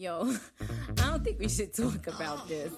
Yo, I don't think we should talk about this.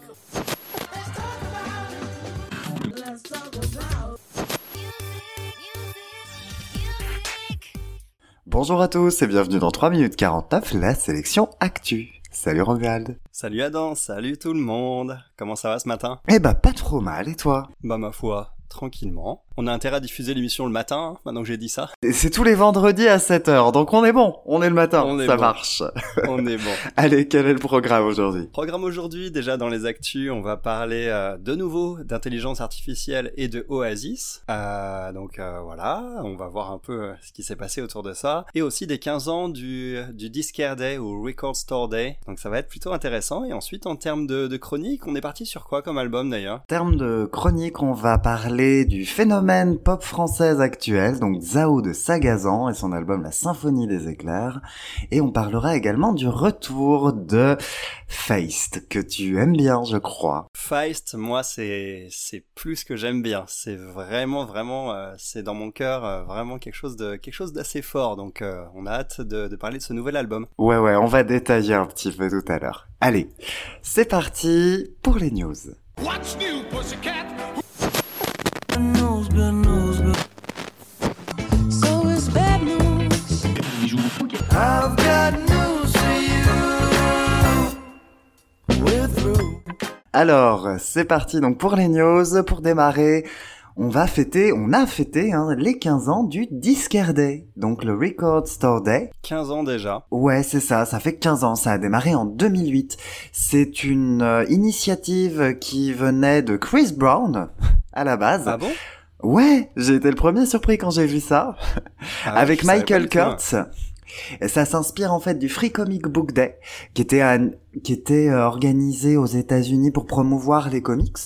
Bonjour à tous et bienvenue dans 3 minutes 49, la sélection Actu. Salut Romuald. Salut Adam, salut tout le monde. Comment ça va ce matin? Eh bah pas trop mal, et toi? Bah ma foi, tranquillement. On a intérêt à diffuser l'émission le matin, hein, maintenant que j'ai dit ça. Et C'est tous les vendredis à 7h, donc on est bon, on est le matin, On est ça bon. marche. On est bon. Allez, quel est le programme aujourd'hui? Programme aujourd'hui, déjà dans les actus, on va parler euh, de nouveau d'intelligence artificielle et de Oasis. Euh, donc euh, voilà, on va voir un peu euh, ce qui s'est passé autour de ça. Et aussi des 15 ans du, du Discare Day ou Record Store Day. Donc ça va être plutôt intéressant. Et ensuite, en termes de, de chronique, on est parti sur quoi comme album d'ailleurs? En termes de chronique, on va parler du phénomène pop française actuel, donc Zao de Sagazan et son album La Symphonie des éclairs. Et on parlera également du retour de Feist, que tu aimes bien, je crois. Feist, moi, c'est c'est plus que j'aime bien. C'est vraiment, vraiment, euh, c'est dans mon cœur euh, vraiment quelque chose de quelque chose d'assez fort. Donc, euh, on a hâte de, de parler de ce nouvel album. Ouais, ouais, on va détailler un petit peu tout à l'heure. Allez, c'est parti pour les news. What's new, pussycat? Alors, c'est parti donc pour les news. Pour démarrer, on va fêter, on a fêté hein, les 15 ans du Discare Day, donc le Record Store Day. 15 ans déjà. Ouais, c'est ça, ça fait 15 ans, ça a démarré en 2008. C'est une euh, initiative qui venait de Chris Brown à la base. Ah bon? Ouais, j'ai été le premier surpris quand j'ai vu ça. Ah, avec Michael tout. Kurtz. Ça s'inspire en fait du Free Comic Book Day, qui était euh, organisé aux États-Unis pour promouvoir les comics.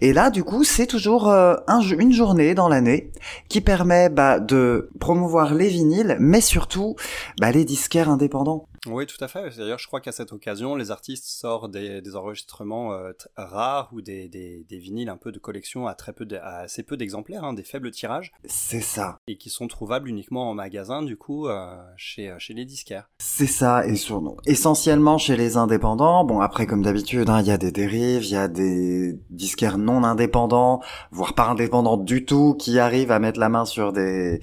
Et là, du coup, c'est toujours euh, une journée dans l'année qui permet bah, de promouvoir les vinyles, mais surtout bah, les disquaires indépendants. Oui, tout à fait. D'ailleurs, je crois qu'à cette occasion, les artistes sortent des, des enregistrements euh, rares ou des, des, des vinyles un peu de collection à très peu, de- à assez peu d'exemplaires, hein, des faibles tirages, C'est ça. et qui sont trouvables uniquement en magasin, du coup, euh, chez, euh, chez les disquaires. C'est ça, et sur, non, essentiellement chez les indépendants. Bon, après, comme d'habitude, hein, il y a des dérives, il y a des disquaires non indépendants, voire pas indépendants du tout, qui arrivent à mettre la main sur des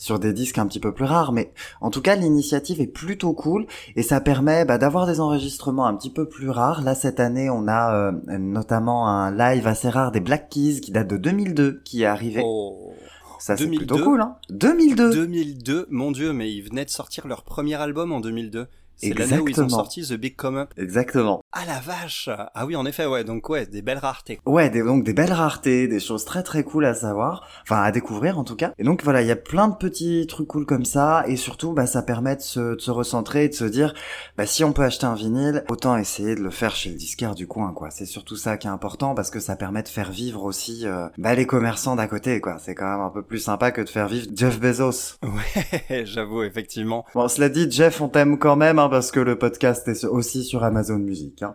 sur des disques un petit peu plus rares, mais en tout cas l'initiative est plutôt cool et ça permet bah, d'avoir des enregistrements un petit peu plus rares. Là cette année on a euh, notamment un live assez rare des Black Keys qui date de 2002 qui est arrivé. Oh. ça c'est 2002? plutôt cool, hein 2002. 2002, mon dieu, mais ils venaient de sortir leur premier album en 2002. C'est l'année où ils ont Exactement. sorti The Big Come Up. Exactement. Ah la vache Ah oui, en effet, ouais, donc ouais, des belles raretés. Ouais, des, donc des belles raretés, des choses très très cool à savoir, enfin à découvrir en tout cas. Et donc voilà, il y a plein de petits trucs cool comme ça, et surtout bah ça permet de se, de se recentrer et de se dire, bah si on peut acheter un vinyle, autant essayer de le faire chez le disquaire du coin quoi. C'est surtout ça qui est important parce que ça permet de faire vivre aussi euh, bah les commerçants d'à côté quoi. C'est quand même un peu plus sympa que de faire vivre Jeff Bezos. Ouais, j'avoue, effectivement. Bon, cela dit, Jeff, on t'aime quand même hein, parce que le podcast est aussi sur Amazon Music. Hein.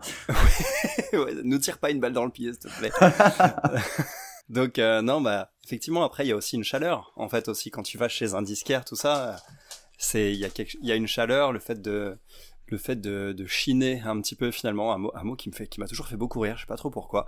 Ouais, nous tire pas une balle dans le pied, s'il te plaît. donc euh, non, bah effectivement, après il y a aussi une chaleur. En fait aussi, quand tu vas chez un disquaire, tout ça, euh, c'est il y a quelque... il y a une chaleur, le fait de le fait de, de chiner un petit peu finalement un mot un mot qui me fait qui m'a toujours fait beaucoup rire je sais pas trop pourquoi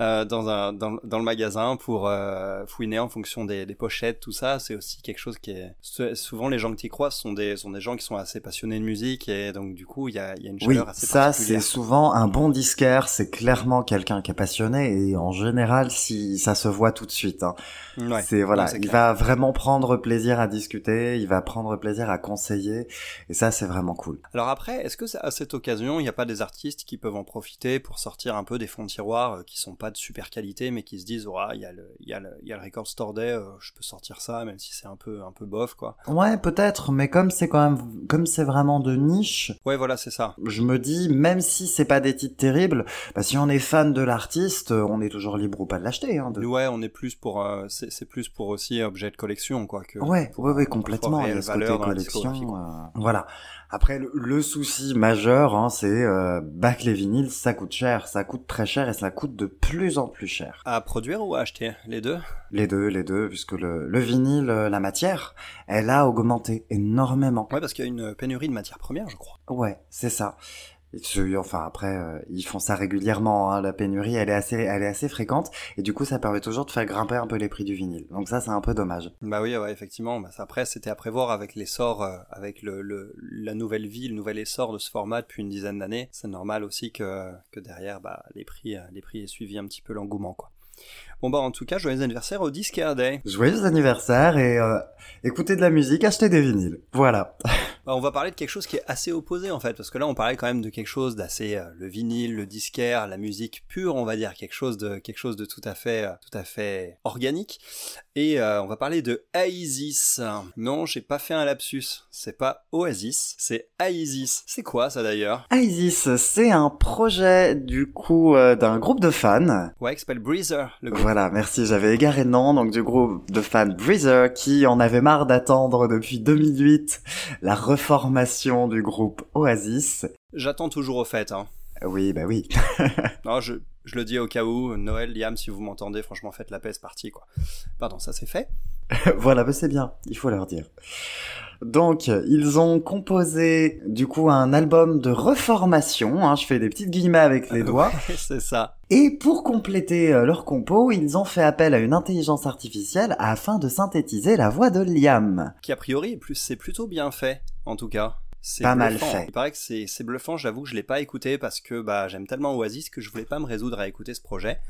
euh, dans un dans, dans le magasin pour euh, fouiner en fonction des, des pochettes tout ça c'est aussi quelque chose qui est sou- souvent les gens que tu croises sont des sont des gens qui sont assez passionnés de musique et donc du coup il y a, y a une Oui, chaleur assez ça c'est souvent un bon disquaire, c'est clairement quelqu'un qui est passionné et en général si ça se voit tout de suite. hein. Ouais. C'est voilà, il va vraiment prendre plaisir à discuter, il va prendre plaisir à conseiller et ça c'est vraiment cool. Alors après, est-ce que à cette occasion, il n'y a pas des artistes qui peuvent en profiter pour sortir un peu des fonds de tiroir euh, qui sont pas de super qualité, mais qui se disent, ouais, il y a le, y a le, il y a le Record Store Day, euh, je peux sortir ça, même si c'est un peu, un peu bof, quoi. Ouais, peut-être, mais comme c'est quand même comme c'est vraiment de niche, Ouais, voilà, c'est ça. je me dis même si c'est pas des titres terribles, bah si on est fan de l'artiste, on est toujours libre ou pas de l'acheter hein, de- Ouais, on est plus pour, euh, c'est plus pour aussi objet de collection, quoi. Que Ouais, ouais, complètement. Il y a ce côté collection. euh, voilà. Après, le, le souci majeur, hein, c'est euh, que les vinyles, ça coûte cher, ça coûte très cher et ça coûte de plus en plus cher. À produire ou à acheter Les deux? Les deux, les deux, puisque le, le vinyle, euh, la matière, elle a augmenté énormément. Ouais, parce qu'il y a une pénurie de matières premières, je crois. Ouais, c'est ça. Enfin après, euh, ils font ça régulièrement. hein, la pénurie, elle est assez, elle est assez fréquente, et du coup, ça permet toujours de faire grimper un peu les prix du vinyle. Donc ça, c'est un peu dommage. Bah oui, ouais, effectivement. Bah, ça, après, c'était à prévoir avec l'essor, euh, avec le, le- la nouvelle vie, le nouvel essor de ce format depuis une dizaine d'années. C'est normal aussi que, que derrière, bah, les prix, euh, les prix aient suivi un petit peu l'engouement, quoi. Bon bah en tout cas, joyeux anniversaire au Discare Day. Joyeux anniversaire et euh, écoutez de la musique, achetez des vinyles. Voilà. Bah, on va parler de quelque chose qui est assez opposé en fait, parce que là on parlait quand même de quelque chose d'assez euh, le vinyle, le disquaire, la musique pure, on va dire quelque chose de quelque chose de tout à fait euh, tout à fait organique. Et euh, on va parler de Aesis. Non, j'ai pas fait un lapsus. C'est pas Oasis, c'est Aesis. C'est quoi ça d'ailleurs? Isis, c'est un projet du coup euh, d'un groupe de fans. Ouais, qui s'appelle Breezer, le groupe. Voilà, merci, j'avais égaré le nom, donc du groupe de fans Breezer qui en avait marre d'attendre depuis 2008 la reformation du groupe Oasis. J'attends toujours au fait. Hein. Oui, bah oui. Non, je, je le dis au cas où. Noël, Liam, si vous m'entendez, franchement, faites la paix, c'est parti quoi. Pardon, ça c'est fait. voilà, bah c'est bien, il faut leur dire. Donc, ils ont composé du coup un album de reformation, hein, je fais des petites guillemets avec les doigts, c'est ça. Et pour compléter euh, leur compo, ils ont fait appel à une intelligence artificielle afin de synthétiser la voix de Liam. qui a priori c'est plutôt bien fait en tout cas. C'est Pas mal fait. Il paraît que c'est bluffant. J'avoue que je l'ai pas écouté parce que bah j'aime tellement Oasis que je voulais pas me résoudre à écouter ce projet.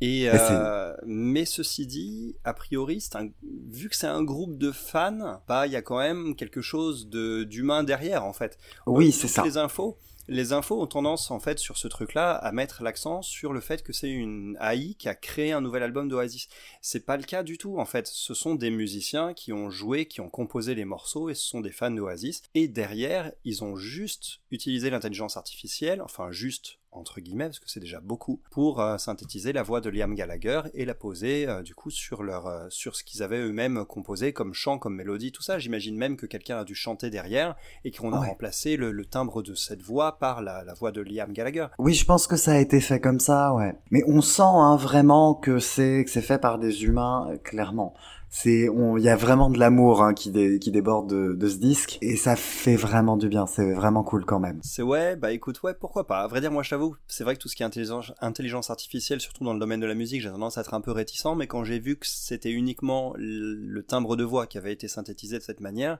Et Mais euh, mais ceci dit, a priori, un vu que c'est un groupe de fans, bah il y a quand même quelque chose de d'humain derrière en fait. Oui, Euh, c'est ça. Les infos, les infos ont tendance en fait sur ce truc-là à mettre l'accent sur le fait que c'est une AI qui a créé un nouvel album d'Oasis. C'est pas le cas du tout en fait. Ce sont des musiciens qui ont joué, qui ont composé les morceaux et ce sont des fans d'Oasis. Et derrière, ils ont juste utilisé l'intelligence artificielle, enfin juste entre guillemets parce que c'est déjà beaucoup pour euh, synthétiser la voix de Liam Gallagher et la poser euh, du coup sur leur euh, sur ce qu'ils avaient eux-mêmes composé comme chant comme mélodie tout ça j'imagine même que quelqu'un a dû chanter derrière et qu'on a Ouais. remplacé le, le timbre de cette voix par la, la voix de Liam Gallagher Oui, je pense que ça a été fait comme ça, ouais. Mais on sent hein, vraiment que c'est que c'est fait par des humains, clairement. C'est, on- il y a vraiment de l'amour hein, qui, qui déborde de, de ce disque et ça fait vraiment du bien. C'est vraiment cool quand même. C'est ouais, bah écoute, ouais, pourquoi pas. À vrai dire, moi je t'avoue, c'est vrai que tout ce qui est intelligence, intelligence artificielle, surtout dans le domaine de la musique, j'ai tendance à être un peu réticent, mais quand j'ai vu que c'était uniquement le le timbre de voix qui avait été synthétisé de cette manière,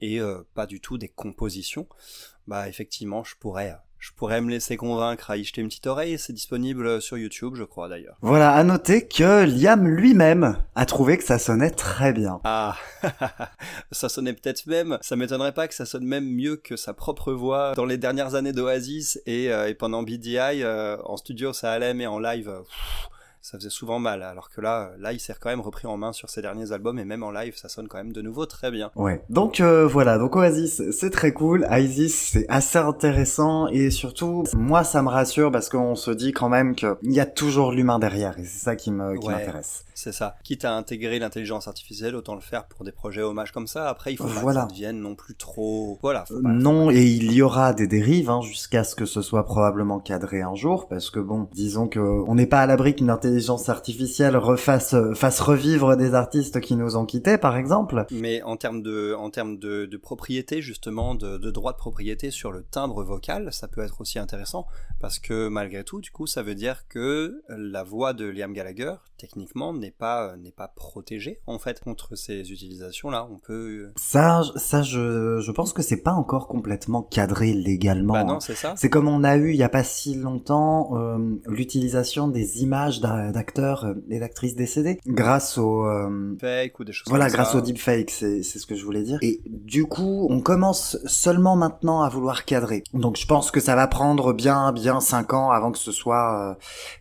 et euh, pas du tout des compositions, bah effectivement, je pourrais, je pourrais me laisser convaincre à y jeter une petite oreille, c'est disponible sur YouTube, je crois d'ailleurs. Voilà, à noter que Liam lui-même a trouvé que ça sonnait très bien. Ah, ça sonnait peut-être même, ça m'étonnerait pas que ça sonne même mieux que sa propre voix dans les dernières années d'Oasis et, euh, et pendant BDI, euh, en studio ça allait, mais en live, euh, pff, ça faisait souvent mal. Alors que là, là il s'est quand même repris en main sur ses derniers albums et même en live ça sonne quand même de nouveau très bien. Ouais. Donc euh, voilà, donc Oasis, c'est très cool. Isis, c'est assez intéressant et surtout, moi, ça me rassure parce qu'on se dit quand même qu'il y a toujours l'humain derrière et c'est ça qui me qui Ouais. m'intéresse. C'est ça. Quitte à intégrer l'intelligence artificielle, autant le faire pour des projets hommages comme ça. Après, il faut pas Voilà. que ça devienne non plus trop. Voilà. faut Euh, pas- Non, et il y aura des dérives hein, jusqu'à ce que ce soit probablement cadré un jour, parce que bon, disons que on n'est pas à l'abri qu'une intelligence artificielle refasse euh, fasse revivre des artistes qui nous ont quittés, par exemple. Mais en termes de, en termes de, de propriété, justement, de, de droit de propriété sur le timbre vocal, ça peut être aussi intéressant, parce que malgré tout, du coup, ça veut dire que la voix de Liam Gallagher, techniquement, n'est pas, n'est pas protégée, en fait, contre ces utilisations-là. On peut... Ça, je- ça, je, je pense que c'est pas encore complètement cadré légalement. Bah hein. non, c'est ça. C'est comme on a eu il y a pas si longtemps euh, l'utilisation des images d'a- d'acteurs euh, et d'actrices décédés grâce au euh, Fake ou des choses Voilà, comme grâce ça. au deepfake, c'est c'est ce que je voulais dire. Et du coup, on commence seulement maintenant à vouloir cadrer. Donc je pense que ça va prendre bien, bien cinq ans avant que ce soit euh,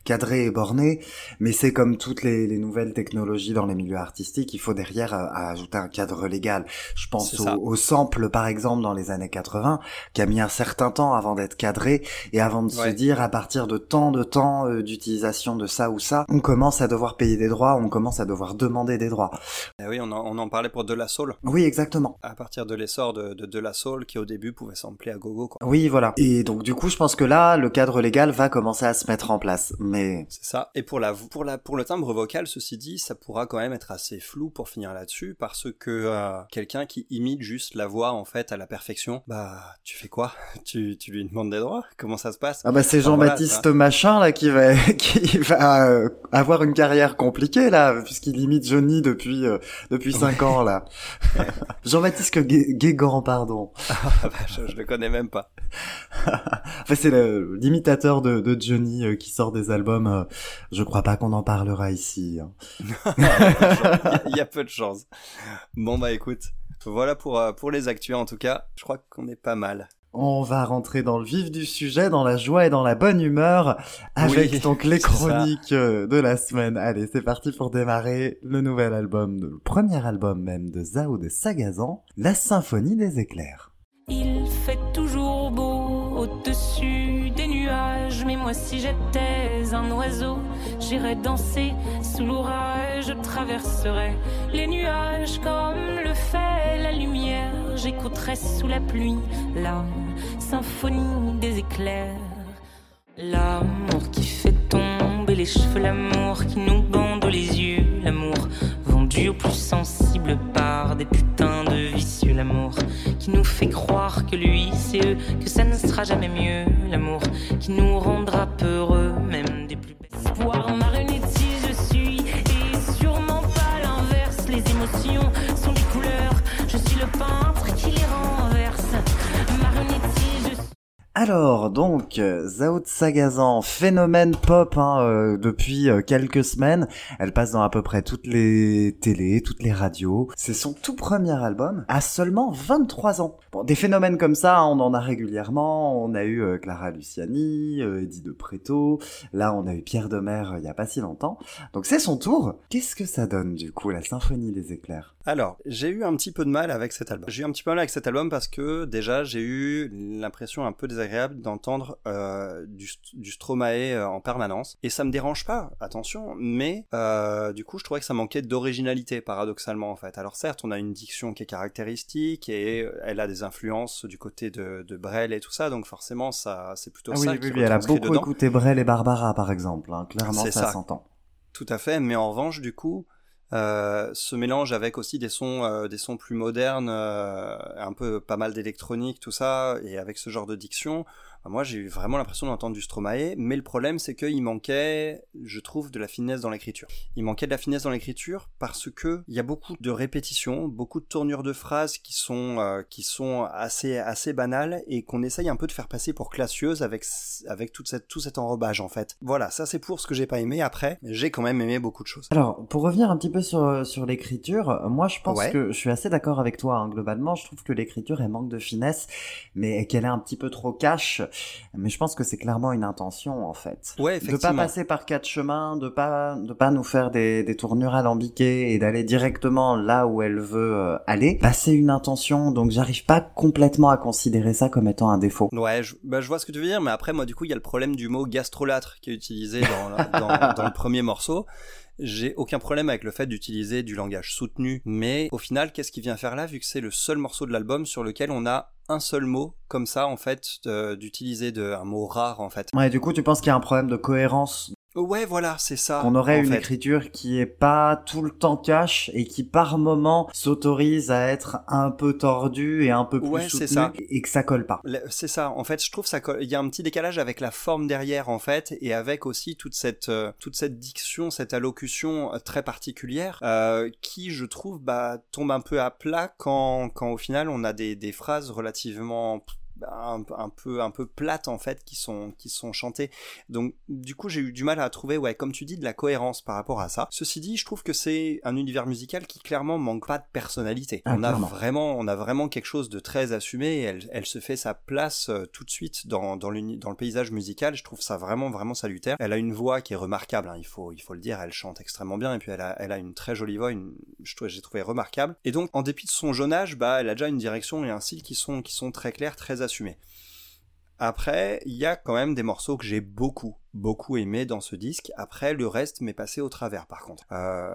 cadré et borné. Mais c'est comme toutes les, les nouvelles technologies dans les milieux artistiques, il faut derrière euh, ajouter un cadre légal. Je pense au, sample, par exemple, dans les années 80, qui a mis un certain temps avant d'être cadré et avant de se dire à partir de tant de temps euh, d'utilisation de ça ou ça, on commence à devoir payer des droits, on commence à devoir demander des droits. Eh oui, on en, on en parlait pour De La Soul. Oui, exactement. À partir de l'essor de, de De La Soul, qui au début pouvait sampler à gogo, quoi. Oui, voilà. Et donc du coup, je pense que là, le cadre légal va commencer à se mettre en place. Mais C'est ça. Et pour la pour la pour le timbre vocal, ceci ceci dit, ça pourra quand même être assez flou pour finir là-dessus, parce que euh, quelqu'un qui imite juste la voix en fait à la perfection, bah tu fais quoi? Tu, tu lui demandes des droits? Comment ça se passe? Ah bah c'est Enfin, voilà, Jean-Baptiste machin là qui va qui va euh, avoir une carrière compliquée là puisqu'il imite Johnny depuis euh, depuis cinq ans là. Jean-Baptiste Gu- Guégan pardon. Ah bah, je, je le connais même pas. Enfin c'est l'imitateur de, de Johnny euh, qui sort des albums. euh, je crois pas qu'on en parlera ici. hein. Il y a- il y, a peu de chance. Bon bah écoute, voilà pour euh, pour les actus en tout cas. Je crois qu'on est pas mal. On va rentrer dans le vif du sujet, dans la joie et dans la bonne humeur, avec Oui, donc les ça. chroniques euh, de la semaine. Allez, c'est parti pour démarrer le nouvel album, le premier album même de Zao de Sagazan, La Symphonie des éclairs. Il fait toujours au-dessus des nuages, mais moi si j'étais un oiseau, j'irais danser sous l'orage, je traverserais les nuages comme le fait la lumière, j'écouterais sous la pluie la symphonie des éclairs. L'amour qui fait tomber les cheveux, l'amour qui nous bande les yeux, l'amour au plus sensible par des putains de vicieux, l'amour qui nous fait croire que lui c'est eux, que ça ne sera jamais mieux, l'amour qui nous rendra peureux, même des plus belles espoirs. Alors, donc, euh, Zao Sagazan, phénomène pop hein, euh, depuis euh, quelques semaines. Elle passe dans à peu près toutes les télés, toutes les radios. C'est son tout premier album, à seulement 23 ans. Bon, des phénomènes comme ça, on en a régulièrement. On a eu Clara Luciani, Eddie de Preto. Là, on a eu Pierre Demer il y a pas si longtemps. Donc c'est son tour. Qu'est-ce que ça donne du coup, la symphonie des éclairs? Alors, j'ai eu un petit peu de mal avec cet album. J'ai eu un petit peu de mal avec cet album parce que déjà j'ai eu l'impression un peu désagréable d'entendre euh, du, du Stromae euh, en permanence. Et ça me dérange pas, attention, mais euh, du coup je trouvais que ça manquait d'originalité paradoxalement en fait. Alors certes, on a une diction qui est caractéristique et elle a des influences du côté de, de Brel et tout ça, donc forcément ça c'est plutôt Ah oui, ça oui, qui oui, elle a beaucoup dedans. écouté Brel et Barbara, par exemple. hein. Clairement, ça. s'entend. Tout à fait, mais en revanche, du coup, euh, ce mélange avec aussi des sons, euh, des sons plus modernes, euh, un peu pas mal d'électronique, tout ça, et avec ce genre de diction, moi j'ai eu vraiment l'impression d'entendre du Stromae, mais le problème c'est qu'il manquait, je trouve, de la finesse dans l'écriture. Il manquait de la finesse dans l'écriture parce que il y a beaucoup de répétitions, beaucoup de tournures de phrases qui sont euh, qui sont assez assez banales et qu'on essaye un peu de faire passer pour classieuses avec avec toute cette tout cet enrobage en fait. Voilà, ça c'est pour ce que j'ai pas aimé. Après, j'ai quand même aimé beaucoup de choses. Alors, pour revenir un petit peu sur, sur l'écriture, moi je pense Ouais. que je suis assez d'accord avec toi, hein, globalement, je trouve que l'écriture elle manque de finesse, mais qu'elle est un petit peu trop cash, mais je pense que c'est clairement une intention en fait. Ouais, De pas effectivement. passer par quatre chemins, de pas de pas nous faire des, des tournures alambiquées et d'aller directement là où elle veut euh, aller. Bah, c'est une intention, donc j'arrive pas complètement à considérer ça comme étant un défaut. Ouais, je, bah, je vois ce que tu veux dire, mais après, moi, du coup, il y a le problème du mot gastrolâtre qui est utilisé dans, dans, dans le premier morceau. J'ai aucun problème avec le fait d'utiliser du langage soutenu, mais au final, qu'est-ce qu'il vient faire là, vu que c'est le seul morceau de l'album sur lequel on a un seul mot, comme ça, en fait, euh, d'utiliser un mot rare, en fait? Ouais, du coup, tu penses qu'il y a un problème de cohérence Ouais, voilà, c'est ça. qu'on aurait une fait. écriture qui est pas tout le temps cash et qui par moment s'autorise à être un peu tordue et un peu plus Ouais, soutenue ça. et que ça colle pas. C'est ça. En fait, je trouve ça. colle- Il y a un petit décalage avec la forme derrière, en fait, et avec aussi toute cette euh, toute cette diction, cette allocution euh, très particulière, euh, qui, je trouve, bah, tombe un peu à plat quand quand au final on a des des phrases relativement un, un peu un peu plates en fait qui sont qui sont chantées. Donc du coup j'ai eu du mal à trouver ouais comme tu dis de la cohérence par rapport à ça. Ceci dit je trouve que c'est un univers musical qui clairement manque pas de personnalité. Ah, on a vraiment on a vraiment quelque chose de très assumé et elle, elle se fait sa place euh, tout de suite dans dans, dans le paysage musical. Je trouve ça vraiment vraiment salutaire. Elle a une voix qui est remarquable hein, il faut il faut le dire. Elle chante extrêmement bien et puis elle a elle a une très jolie voix une je trouve j'ai trouvé remarquable. Et donc en dépit de son jeune âge bah elle a déjà une direction et un style qui sont qui sont très clairs très après, il y a quand même des morceaux que j'ai beaucoup beaucoup aimé dans ce disque. Après, le reste m'est passé au travers, par contre. Euh,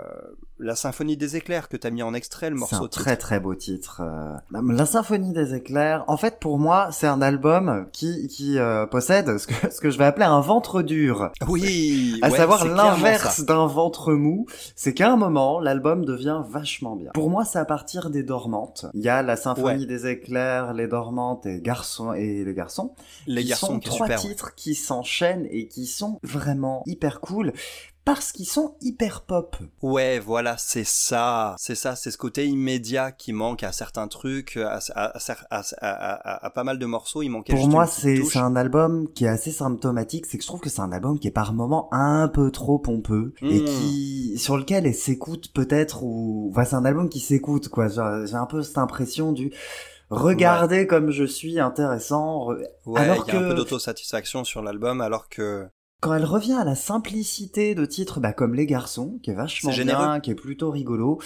la symphonie des éclairs que t'as mis en extrait, le C'est morceau un titre. très très beau titre. euh. La, la symphonie des éclairs. En fait, pour moi, c'est un album qui qui euh, possède ce que ce que je vais appeler un ventre dur. Oui, À ouais, savoir c'est l'inverse d'un ventre mou, c'est qu'à un moment, l'album devient vachement bien. Pour moi, c'est à partir des Dormantes. Il y a la symphonie Ouais. des éclairs, les Dormantes et garçons et les garçons. Les qui garçons sont qui trois titres qui s'enchaînent et qui sont vraiment hyper cool parce qu'ils sont hyper pop. Ouais, voilà, c'est ça, c'est ça, c'est ce côté immédiat qui manque à certains trucs, à, à, à, pas mal de morceaux, il manquait Pour moi, c'est un album qui est assez symptomatique, c'est que je trouve que c'est un album qui est par moments un peu trop pompeux et Mm. qui sur lequel elle s'écoute peut-être ou enfin c'est un album qui s'écoute quoi. J'ai un peu cette impression du regardez comme je suis intéressant. Ouais, alors il y a un que- peu d'autosatisfaction sur l'album, alors que Quand elle revient à la simplicité de titres bah, comme Les Garçons, qui est vachement bien, qui est plutôt rigolo,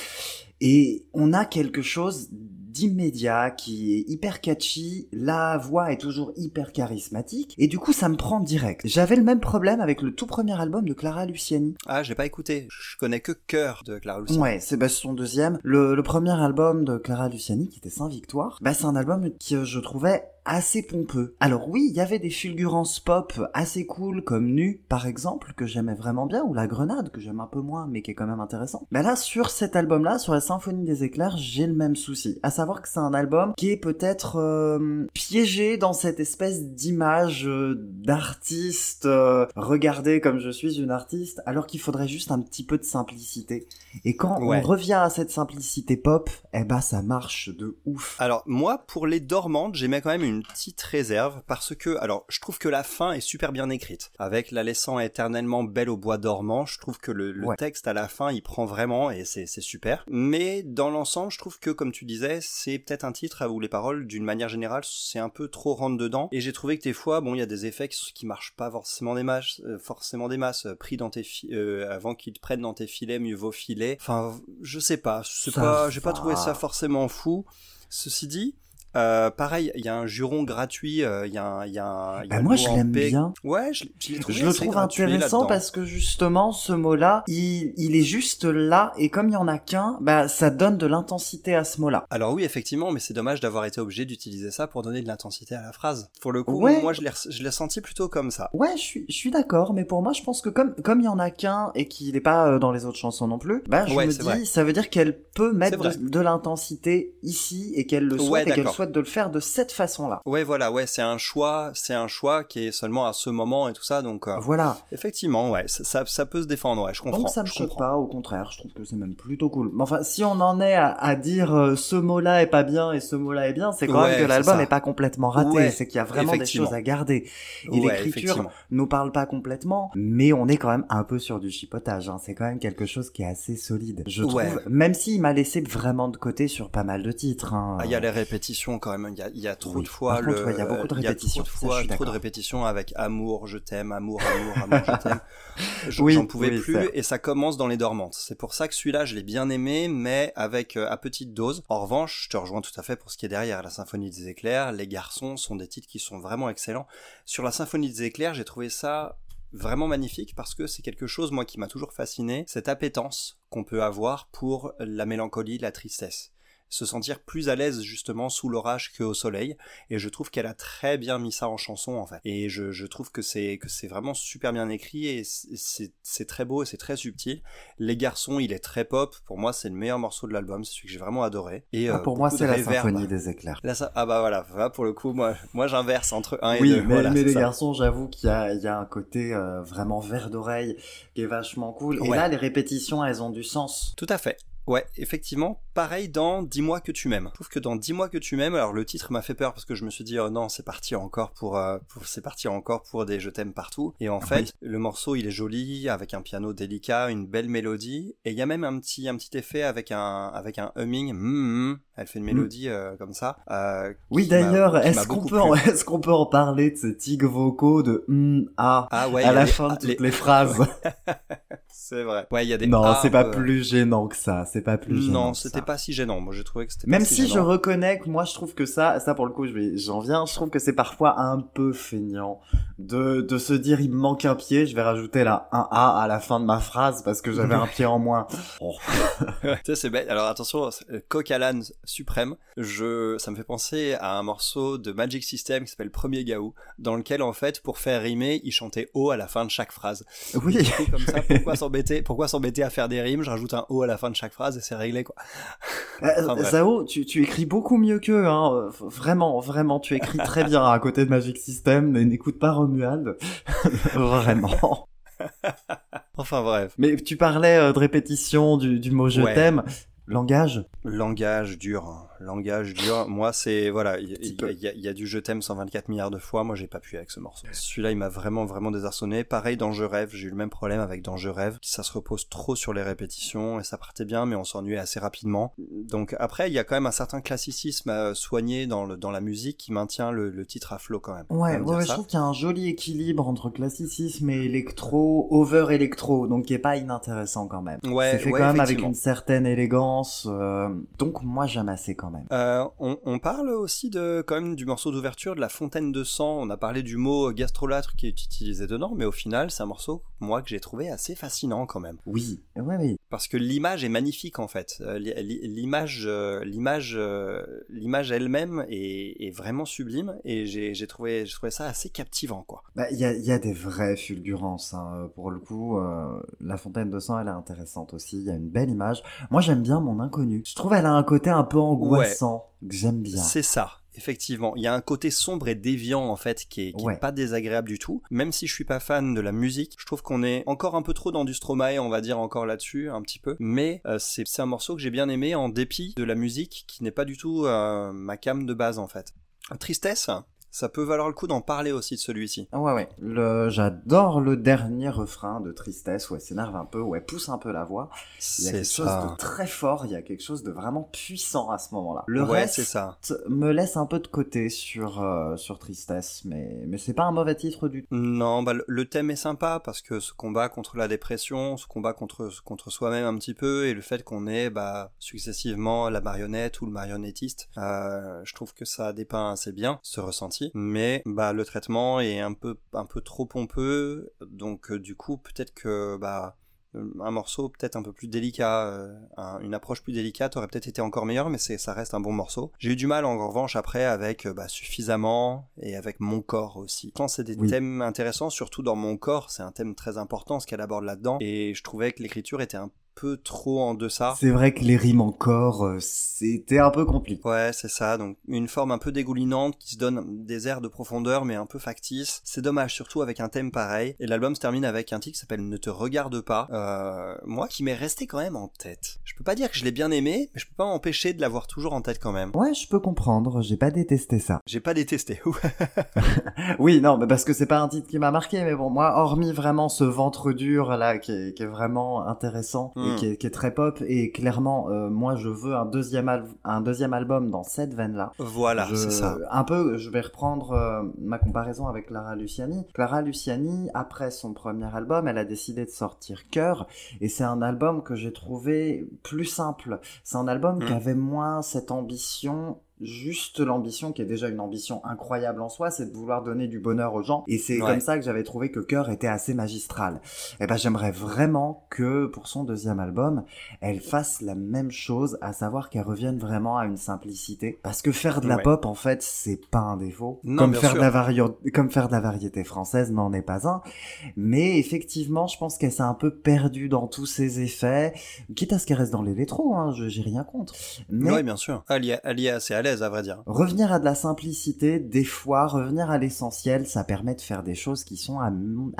et on a quelque chose d'immédiat qui est hyper catchy, la voix est toujours hyper charismatique, et du coup ça me prend direct. J'avais le même problème avec le tout premier album de Clara Luciani. ah, j'ai pas écouté, je connais que Cœur de Clara Luciani. Ouais, c'est bah, son deuxième. Le, le premier album de Clara Luciani, qui était Saint-Victoire, bah, c'est un album que je trouvais assez pompeux. Alors oui, il y avait des fulgurances pop assez cool, comme Nu, par exemple, que j'aimais vraiment bien, ou La Grenade, que j'aime un peu moins, mais qui est quand même intéressant. Mais là, sur cet album-là, sur la Symphonie des éclairs, j'ai le même souci. À savoir que c'est un album qui est peut-être euh, piégé dans cette espèce d'image euh, d'artiste, euh, regardez comme je suis une artiste, alors qu'il faudrait juste un petit peu de simplicité. Et quand Ouais. on revient à cette simplicité pop, eh ben ça marche de ouf. Alors moi, pour les dormantes, j'aimais quand même une petite réserve parce que, alors, je trouve que la fin est super bien écrite. Avec la laissant éternellement belle au bois dormant, je trouve que le, le Ouais. texte à la fin, il prend vraiment et c'est super. Mais dans l'ensemble, je trouve que, comme tu disais, c'est peut-être un titre où les paroles, d'une manière générale, c'est un peu trop rentre dedans. Et j'ai trouvé que des fois, bon, il y a des effets qui, marchent pas forcément des masses, euh, forcément des masses. euh, Pris dans tes euh, avant qu'ils te prennent dans tes filets, mieux vaut filer. Enfin, je sais pas, c'est pas, j'ai pas trouvé ça forcément fou. Ceci dit, euh, pareil, il y a un juron gratuit, euh, il y a un, il y a un, y a Bah, moi, je l'aime bien. Ouais, je, je l'ai trouvé Je le trouve intéressant parce que justement ce mot-là, il, il est juste là et comme il y en a qu'un, bah ça donne de l'intensité à ce mot-là. Alors oui, effectivement, mais c'est dommage d'avoir été obligé d'utiliser ça pour donner de l'intensité à la phrase. Pour le coup, Ouais. moi je l'ai, senti plutôt comme ça. Ouais, je suis, je suis d'accord, mais pour moi, je pense que comme comme il y en a qu'un et qu'il n'est pas euh, dans les autres chansons non plus, bah je Ouais, me dis, vrai. ça veut dire qu'elle peut mettre de, de l'intensité ici et qu'elle le Ouais, souhaite et qu'elle. Souhaite de le faire de cette façon-là. Ouais, voilà, ouais, c'est un choix, c'est un choix qui est seulement à ce moment et tout ça, donc euh, Voilà. effectivement, ouais, ça, ça, ça peut se défendre, ouais, je comprends. Donc ça me choque pas, au contraire, je trouve que c'est même plutôt cool. Mais enfin, si on en est à, à dire euh, ce mot-là est pas bien et ce mot-là est bien, c'est quand Ouais, même que l'album ça. est pas complètement raté, Ouais, c'est qu'il y a vraiment des choses à garder. Et Ouais, l'écriture nous parle pas complètement, mais on est quand même un peu sur du chipotage. Hein. C'est quand même quelque chose qui est assez solide, je trouve. Même s'il m'a laissé vraiment de côté sur pas mal de titres. Hein. Ah, il y a les répétitions quand même. Il y a, il y a trop Oui. de fois le. il y a beaucoup de il y répétitions, trop de ça, fois, je suis trop de d'accord. répétitions avec amour, je t'aime, amour, amour, amour, je t'aime. Je- Oui, J'en pouvais oui, plus ça. et ça commence dans les dormantes. C'est pour ça que celui-là, je l'ai bien aimé, mais avec euh, à petite dose. En revanche, je te rejoins tout à fait pour ce qui est derrière la symphonie des éclairs. Les garçons sont des titres qui sont vraiment excellents. Sur la symphonie des éclairs, j'ai trouvé ça vraiment magnifique parce que c'est quelque chose moi qui m'a toujours fasciné, cette appétence qu'on peut avoir pour la mélancolie, la tristesse se sentir plus à l'aise justement sous l'orage qu'au soleil et je trouve qu'elle a très bien mis ça en chanson en fait et je, je trouve que c'est que c'est vraiment super bien écrit et c'est- très beau et c'est très subtil les garçons il est très pop pour moi c'est le meilleur morceau de l'album c'est celui que j'ai vraiment adoré et Ah, euh, pour moi, c'est la reverb. symphonie des éclairs. Là, ça, ah bah voilà, Là, pour le coup, moi, moi j'inverse entre un et deux. mais, voilà, mais les ça. garçons, j'avoue qu'il y a, il y a un côté euh, vraiment vert d'oreille qui est vachement cool. Et Ouais. là, les répétitions, elles ont du sens. Tout à fait. Ouais, effectivement, pareil dans Dis-moi que tu m'aimes. Je trouve que dans Dis-moi que tu m'aimes, alors le titre m'a fait peur parce que je me suis dit oh non, c'est parti encore pour, euh, pour- c'est parti encore pour des je t'aime partout. Et en fait, le morceau il est joli avec un piano délicat, une belle mélodie et il y a même un petit un petit effet avec un avec un humming. Mm, mm. elle fait une mélodie euh, comme ça. euh, Oui, d'ailleurs, est-ce qu'on peut, en- est-ce qu'on peut en parler de ces tics vocaux de ah, Ah ouais, à la des- fin de ah, toutes les- les, phrases? C'est vrai. Ouais, il y a des Non, ah, c'est pas plus gênant que ça. C'est pas plus gênant. Non, c'était ça. pas si gênant. Moi, j'ai trouvé que c'était Même si, si je reconnais que moi je trouve que ça, ça pour le coup, j'en viens, je trouve que c'est parfois un peu feignant de, de se dire il me manque un pied, je vais rajouter là un A à la fin de ma phrase parce que j'avais un pied en moins. Oh. tu sais, c'est bête. Alors attention, Coq à l'âne suprême. Je, ça me fait penser à un morceau de Magic System qui s'appelle Premier Gaou, dans lequel en fait, pour faire rimer, il chantait O à la fin de chaque phrase. Oui. Comme ça, pourquoi s'embêter, pourquoi s'embêter à faire des rimes Je rajoute un O à la fin de chaque phrase et c'est réglé quoi. Euh, Enfin. Zao, tu, tu écris beaucoup mieux qu'eux, hein. euh, Vraiment, vraiment, tu écris très bien à côté de Magic System, mais n'écoute pas Romuald. vraiment. Enfin bref. Mais tu parlais euh, de répétition du, du mot je Ouais. t'aime. Langage? Langage dur, hein. Langage dur. Moi, c'est voilà, il y, a- il y a du je t'aime 124 milliards de fois. Moi, j'ai pas pu avec ce morceau. Celui-là, il m'a vraiment, vraiment désarçonné. Pareil dans Je rêve, j'ai eu le même problème avec dans Je rêve. Ça se repose trop sur les répétitions et ça partait bien, mais on s'ennuyait assez rapidement. Donc après, il y a quand même un certain classicisme à soigner dans le dans la musique qui maintient le, le titre à flot quand même. Ouais, ouais, je trouve qu'il y a un joli équilibre entre classicisme et électro, over électro, donc qui est pas inintéressant quand même. Ouais, C'est fait ouais, quand même avec une certaine élégance, euh, donc moi j'aime assez quand même. Euh, on, on parle aussi de quand même du morceau d'ouverture de la fontaine de sang. On a parlé du mot gastrolâtre qui est utilisé dedans, mais au final, c'est un morceau moi que j'ai trouvé assez fascinant quand même, Oui, ouais, oui. parce que l'image est magnifique en fait. Euh, L'image, euh, l'image, l'image elle-même est, est vraiment sublime et j'ai trouvé, ça assez captivant quoi. Bah, il y a, y a des vraies fulgurances, hein. pour le coup. euh, la fontaine de sang, elle est intéressante aussi. Il y a une belle image. Moi, j'aime bien mon inconnu. Je trouve elle a un côté un peu angoissant que j'aime bien. C'est ça. Effectivement, il y a un côté sombre et déviant en fait qui est, qui est Ouais. pas désagréable du tout. Même si je suis pas fan de la musique, je trouve qu'on est encore un peu trop dans du Stromae, on va dire encore là-dessus un petit peu. Mais euh, c'est c'est un morceau que j'ai bien aimé en dépit de la musique qui n'est pas du tout euh, ma cam de base en fait. Tristesse, ça peut valoir le coup d'en parler aussi de celui-ci. Ah ouais, ouais. Le, j'adore le dernier refrain de tristesse où elle s'énerve un peu, où elle pousse un peu la voix. Il y a C'est quelque chose ça. de très fort, il y a quelque chose de vraiment puissant à ce moment-là. Le ouais, reste ça. me laisse un peu de côté sur, euh, sur tristesse, mais, mais c'est pas un mauvais titre du tout. Non, bah, le- thème est sympa parce que ce combat contre la dépression, ce combat contre, contre soi-même un petit peu, et le fait qu'on ait bah, successivement la marionnette ou le marionnettiste, euh, je trouve que ça dépeint assez bien ce ressenti. Mais bah, le traitement est un peu, un peu trop pompeux, donc euh, du coup peut-être que bah, euh, un morceau peut-être un peu plus délicat, euh, un- une approche plus délicate aurait peut-être été encore meilleur, mais c'est, ça reste un bon morceau. J'ai eu du mal en revanche après avec euh, bah, suffisamment et avec mon corps aussi. Quand c'est des Oui. thèmes intéressants, surtout dans mon corps, c'est un thème très important ce qu'elle aborde là-dedans, et je trouvais que l'écriture était un peu trop en deçà. C'est vrai que les rimes encore, euh, c'était un peu compliqué. Ouais, c'est ça. Donc une forme un peu dégoulinante qui se donne des airs de profondeur, mais un peu factice. C'est dommage, surtout avec un thème pareil. Et l'album se termine avec un titre qui s'appelle Ne te regarde pas. Euh, moi, qui m'est resté quand même en tête. Je peux pas dire que je l'ai bien aimé, mais je peux pas m'empêcher de l'avoir toujours en tête quand même. Ouais, je peux comprendre, j'ai pas détesté ça. J'ai pas détesté. Oui, non, mais parce que c'est pas un titre qui m'a marqué, mais bon, moi, hormis vraiment ce ventre dur là, qui est, qui est vraiment intéressant. Qui est, qui est très pop, et clairement, euh, moi, je veux un deuxième, al- un deuxième album dans cette veine-là. voilà, c'est ça. Un peu, je vais reprendre euh, ma comparaison avec Clara Luciani. Clara Luciani, après son premier album, elle a décidé de sortir Cœur, et c'est un album que j'ai trouvé plus simple. C'est un album Mm. qui avait moins cette ambition juste l'ambition qui est déjà une ambition incroyable en soi, c'est de vouloir donner du bonheur aux gens et c'est Ouais. comme ça que j'avais trouvé que Cœur était assez magistral. Et ben j'aimerais vraiment que pour son deuxième album, elle fasse la même chose, à savoir qu'elle revienne vraiment à une simplicité parce que faire de la Ouais. pop en fait, c'est pas un défaut. Non, comme faire de la vario- comme faire de la variété française n'en est pas un. Mais effectivement, je pense qu'elle s'est un peu perdue dans tous ses effets, quitte à ce qu'elle reste dans l'électro, hein, je j'ai rien contre. Mais Oui, bien sûr. Elle y elle assez à l'aise, à vrai dire. Revenir à de la simplicité, des fois, revenir à l'essentiel, ça permet de faire des choses qui sont, à,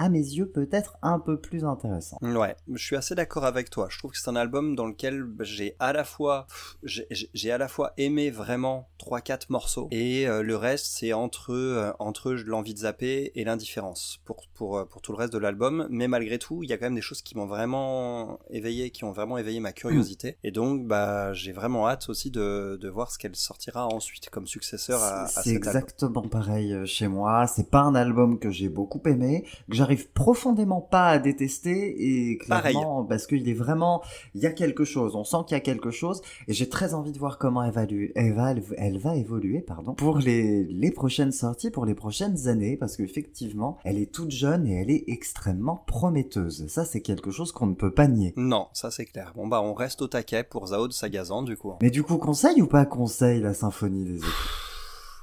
mes yeux, peut-être un peu plus intéressantes. Ouais, je suis assez d'accord avec toi. Je trouve que c'est un album dans lequel j'ai à la fois j'ai- à la fois aimé vraiment trois quatre morceaux et euh, le reste c'est entre euh, entre l'envie de zapper et l'indifférence pour pour euh, pour tout le reste de l'album. Mais malgré tout, il y a quand même des choses qui m'ont vraiment éveillé, qui ont vraiment éveillé ma curiosité. Et donc bah j'ai vraiment hâte aussi de de voir ce qu'elle sortira ensuite comme successeur à, à C'est album. exactement pareil euh, chez moi. C'est pas un album que j'ai beaucoup aimé, que j'arrive profondément pas à détester et Pareil. clairement parce qu'il est vraiment, il y a quelque chose. On sent qu'il y a quelque chose et j'ai très envie de voir comment elle va, elle va, elle va évoluer, pardon, pour les les prochaines sorties, pour les prochaines années, parce qu'effectivement, elle est toute jeune et elle est extrêmement prometteuse. Ça, c'est quelque chose qu'on ne peut pas nier. Non, ça c'est clair. Bon bah on reste au taquet pour Zao de Sagazan du coup. Mais du coup, conseil ou pas conseil la symphonie des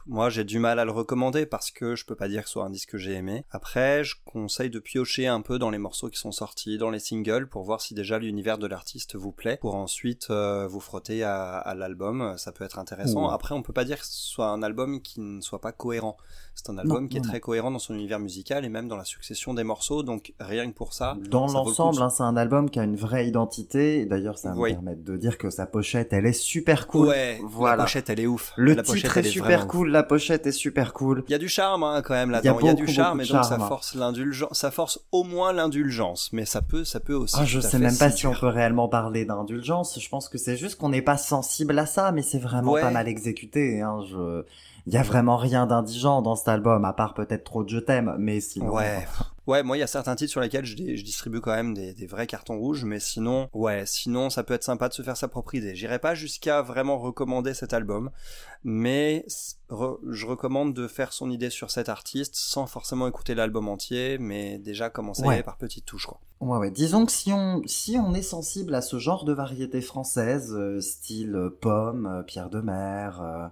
Moi, j'ai du mal à le recommander parce que je peux pas dire que ce soit un disque que j'ai aimé. Après, je conseille de piocher un peu dans les morceaux qui sont sortis, dans les singles, pour voir si déjà l'univers de l'artiste vous plaît, pour ensuite euh, vous frotter à, à l'album. Ça peut être intéressant. Ouh. Après, on peut pas dire que ce soit un album qui ne soit pas cohérent. C'est un album Non, qui est non, très cohérent dans son univers musical et même dans la succession des morceaux. Donc, rien que pour ça. Dans le l'ensemble, hein, c'est un album qui a une vraie identité. D'ailleurs, ça va Oui. me permettre de dire que sa pochette, elle est super cool. Ouais, voilà. la pochette elle est ouf. Le la pochette, titre elle est super ouf. cool, la pochette est super cool. Il y a du charme hein, quand même Il y a là-dedans. Il y a, beaucoup, du charme et donc ça force l'indulgence, ça force au moins l'indulgence, mais ça peut, ça peut aussi. Ah, je sais même pas si on peut réellement parler d'indulgence. Je pense que c'est juste qu'on n'est pas sensible à ça, mais c'est vraiment Ouais. pas mal exécuté. Hein. Je... Il y a vraiment rien d'indigent dans cet album, à part peut-être trop de je t'aime, mais sinon. Ouais. Ouais, moi il y a certains titres sur lesquels je distribue quand même des, des vrais cartons rouges, mais sinon, ouais, sinon ça peut être sympa de se faire sa propre idée. J'irai pas jusqu'à vraiment recommander cet album, mais re- je recommande de faire son idée sur cet artiste sans forcément écouter l'album entier, mais déjà commencer Ouais. par petites touches quoi. Ouais, ouais. Disons que si on, si on est sensible à ce genre de variété française, euh, style euh, pomme, euh, pierre de mer,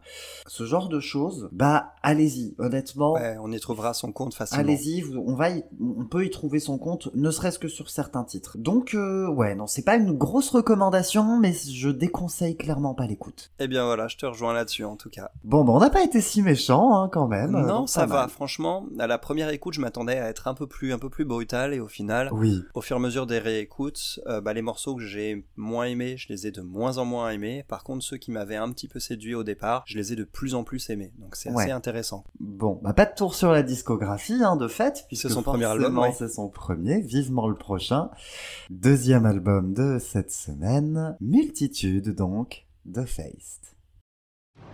ce genre de choses, bah allez-y. Honnêtement, Ouais, on y trouvera son compte facilement. allez-y. On va, y- on peut y trouver son compte, ne serait-ce que sur certains titres. Donc ouais, non, c'est pas une grosse recommandation, mais je déconseille clairement pas l'écoute. Eh bien voilà, je te rejoins là-dessus en tout cas. Bon, bah on n'a pas été si méchant hein, quand même. Non, donc ça va. mal. Franchement, à la première écoute, je m'attendais à être un peu plus, un peu plus brutal, et au final, Oui. au fur et à mesure des réécoutes, euh, bah, les morceaux que j'ai moins aimés, je les ai de moins en moins aimés. Par contre, ceux qui m'avaient un petit peu séduit au départ, je les ai de plus en plus aimés. Donc c'est Ouais. assez intéressant. Bon, bah pas de tour sur la discographie, hein, de fait, puisque son premier album, ouais. c'est son premier, vivement le prochain. Deuxième album de cette semaine, Multitude donc, de Feist.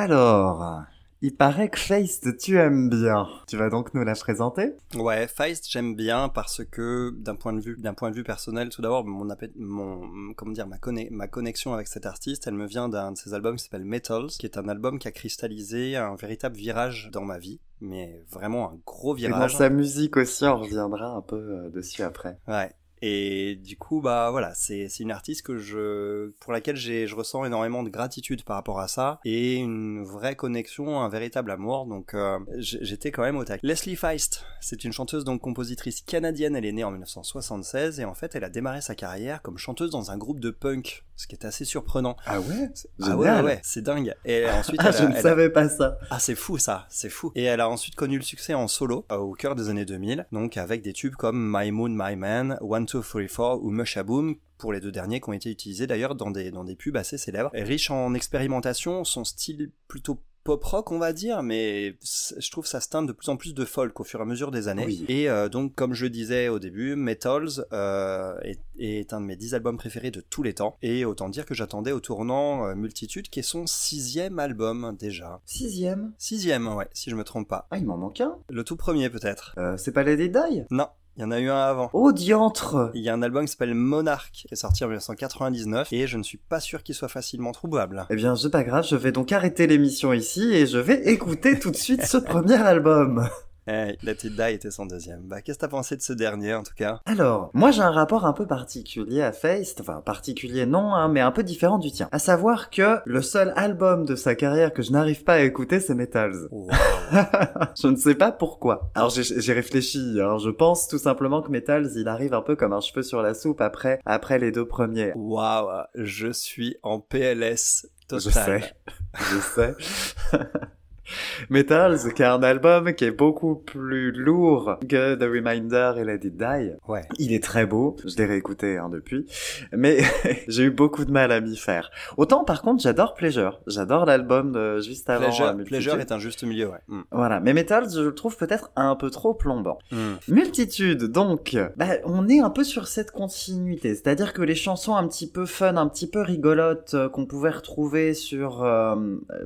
Alors, il paraît que Feist tu aimes bien. Tu vas donc nous la présenter? Ouais, Feist, j'aime bien parce que d'un point de vue, d'un point de vue personnel, tout d'abord, mon, mon, comment dire, ma, conne- ma connexion avec cet artiste, elle me vient d'un de ses albums qui s'appelle Metals, qui est un album qui a cristallisé un véritable virage dans ma vie, mais vraiment un gros Et dans virage. sa musique aussi, on reviendra un peu euh, dessus après. Ouais. Et du coup, bah voilà, c'est c'est une artiste que je pour laquelle j'ai je ressens énormément de gratitude par rapport à ça et une vraie connexion, un véritable amour. Donc euh, j'étais quand même au tac. Leslie Feist, c'est une chanteuse donc compositrice canadienne. Elle est née en 1976 et en fait, elle a démarré sa carrière comme chanteuse dans un groupe de punk, ce qui est assez surprenant. Ah ouais? Ah ouais, ouais, c'est dingue. Et ensuite, Ah, elle a- je ne elle a- savais pas ça. ah, c'est fou ça, c'est fou. Et elle a ensuite connu le succès en solo euh, au cœur des années 2000, donc avec des tubes comme My Moon, My Man, One Four ou Mushaboom pour les deux derniers qui ont été utilisés d'ailleurs dans des, dans des pubs assez célèbres. Riche en expérimentation, son style plutôt pop rock on va dire, mais je trouve ça se teinte de plus en plus de folk au fur et à mesure des années. Oui. Et euh, donc comme je le disais au début, Metals euh, est, est un de mes dix albums préférés de tous les temps. Et autant dire que j'attendais au tournant euh, Multitude qui est son sixième album déjà. Sixième? Sixième, ouais, si je me trompe pas. Ah, il m'en manque un. Le tout premier peut-être. Euh, c'est pas Lady Die Non, il y en a eu un avant. Oh, diantre Il y a un album qui s'appelle Monarch, qui est sorti en 1999, et je ne suis pas sûr qu'il soit facilement trouvable. Eh bien, c'est pas grave, je vais donc arrêter l'émission ici et je vais écouter tout de suite ce premier album. Eh, Let It Die était son deuxième. Bah, qu'est-ce que t'as pensé de ce dernier, en tout cas? Alors, moi j'ai un rapport un peu particulier à Feist, enfin particulier non, hein, mais un peu différent du tien. À savoir que le seul album de sa carrière que je n'arrive pas à écouter, c'est Metals. Wow. je ne sais pas pourquoi. Alors j'ai j'ai réfléchi, hein. je pense tout simplement que Metals, il arrive un peu comme un cheveu sur la soupe après, après les deux premiers. Waouh, je suis en PLS total. Je sais, je sais. Metals, qui est un album qui est beaucoup plus lourd que The Reminder et Let It Die. Ouais. Il est très beau, je l'ai réécouté hein, depuis, mais j'ai eu beaucoup de mal à m'y faire. Autant par contre j'adore Pleasure, j'adore l'album de juste avant. Pleasure, Multitude. Pleasure est un juste milieu, ouais. Mm. Voilà, mais Metals je le trouve peut-être un peu trop plombant. Mm. Multitude, donc, bah, on est un peu sur cette continuité, c'est-à-dire que les chansons un petit peu fun, un petit peu rigolotes euh, qu'on pouvait retrouver sur, euh,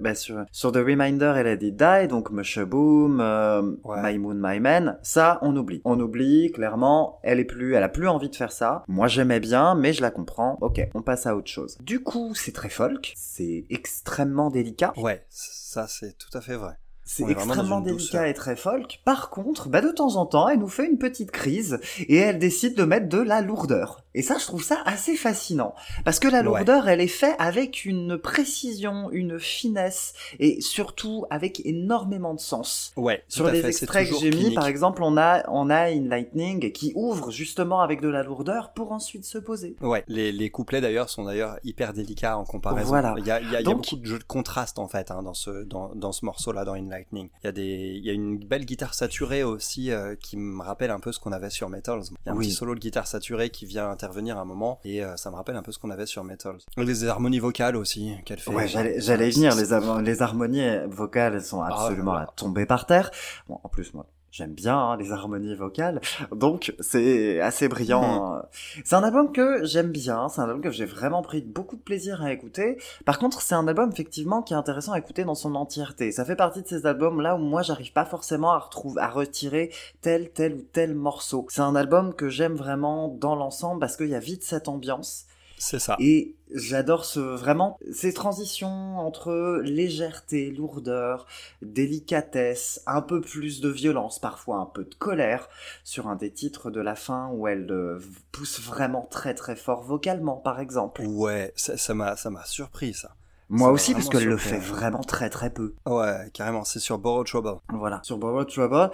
bah, sur sur The Reminder et Let It Die, donc Mushaboom, euh, Ouais. My Moon, My Man, ça on oublie. On oublie clairement, elle est plus, elle a plus envie de faire ça. Moi j'aimais bien, mais je la comprends. Ok, on passe à autre chose. Du coup, c'est très folk, c'est extrêmement délicat. Ouais, ça c'est tout à fait vrai. C'est extrêmement délicat et très folk. Par contre, bah de temps en temps, elle nous fait une petite crise et elle décide de mettre de la lourdeur. Et ça, je trouve ça assez fascinant. Parce que la Ouais. lourdeur, elle est faite avec une précision, une finesse et surtout avec énormément de sens. Ouais, Sur les fait, extraits que j'ai mis, par exemple, on a, on a In Lightning qui ouvre justement avec de la lourdeur pour ensuite se poser. Ouais, les, les couplets d'ailleurs sont d'ailleurs hyper délicats en comparaison. Voilà. Il y a, il y a, il y a Donc- beaucoup de jeux de contraste en fait hein, dans ce dans, dans ce morceau-là dans In Lightning. Il y a des il y a une belle guitare saturée aussi euh, qui me rappelle un peu ce qu'on avait sur Metals. Il y a un Oui. petit solo de guitare saturée qui vient intervenir à un moment et euh, ça me rappelle un peu ce qu'on avait sur Metals. Et les harmonies vocales aussi qu'elle fait. Ouais, j'allais, venir. Les, les harmonies vocales elles sont absolument Ah, là. à tomber par terre. Bon, en plus, moi, j'aime bien hein, les harmonies vocales, donc c'est assez brillant. hein. C'est un album que j'aime bien. C'est un album que j'ai vraiment pris beaucoup de plaisir à écouter. Par contre, c'est un album effectivement qui est intéressant à écouter dans son entièreté. Ça fait partie de ces albums là où moi, j'arrive pas forcément à retrouver, à retirer tel, tel ou tel morceau. C'est un album que j'aime vraiment dans l'ensemble parce qu'il y a vite cette ambiance. C'est ça. Et j'adore ce vraiment ces transitions entre légèreté, lourdeur, délicatesse, un peu plus de violence, parfois un peu de colère sur un des titres de la fin où elle euh, pousse vraiment très très fort vocalement par exemple. Ouais, ça m'a ça m'a surpris ça. Moi aussi parce qu'elle le fait vraiment très très peu. Ouais, carrément, c'est sur Borrowed Trouble. Voilà. Sur Borrowed Trouble,